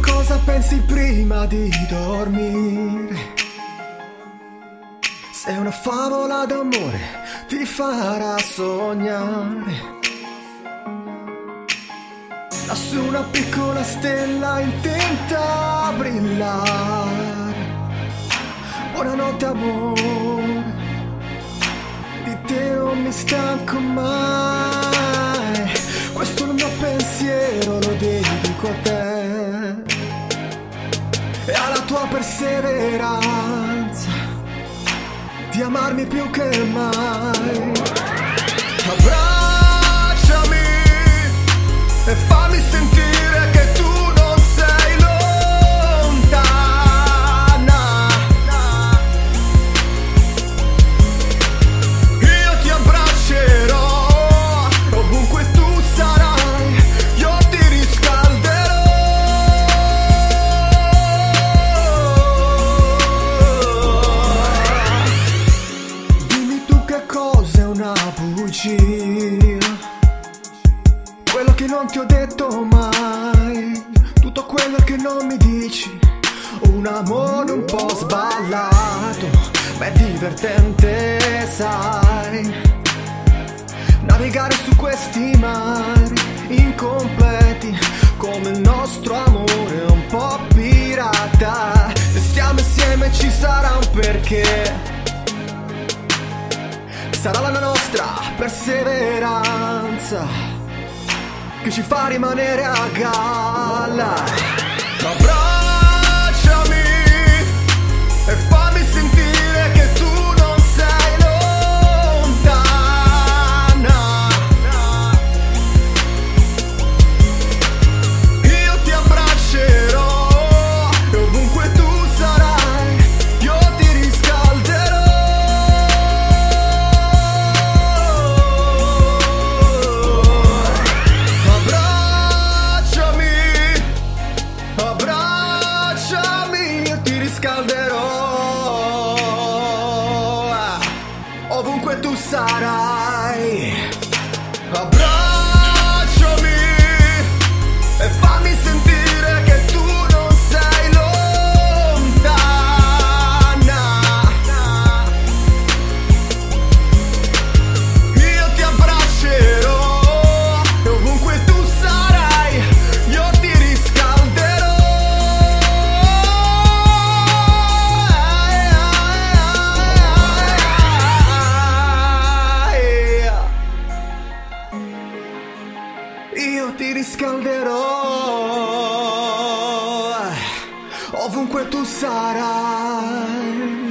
cosa pensi prima di dormire? Se una favola d'amore ti farà sognare. Lassù una piccola stella intenta a brillare. Buonanotte amore, di te non mi stanco mai. Questo è il mio pensiero lo dedico a te e alla tua perseveranza di amarmi più che mai. Non ti ho detto mai, tutto quello che non mi dici. Un amore un po' sballato, ma è divertente, sai. Navigare su questi mari incompleti, come il nostro amore un po' pirata. Se stiamo insieme ci sarà un perché. Sarà la nostra perseveranza che ci fa rimanere a galla. Sarai. Abbracciami Riscalderò ovunque tu sarai.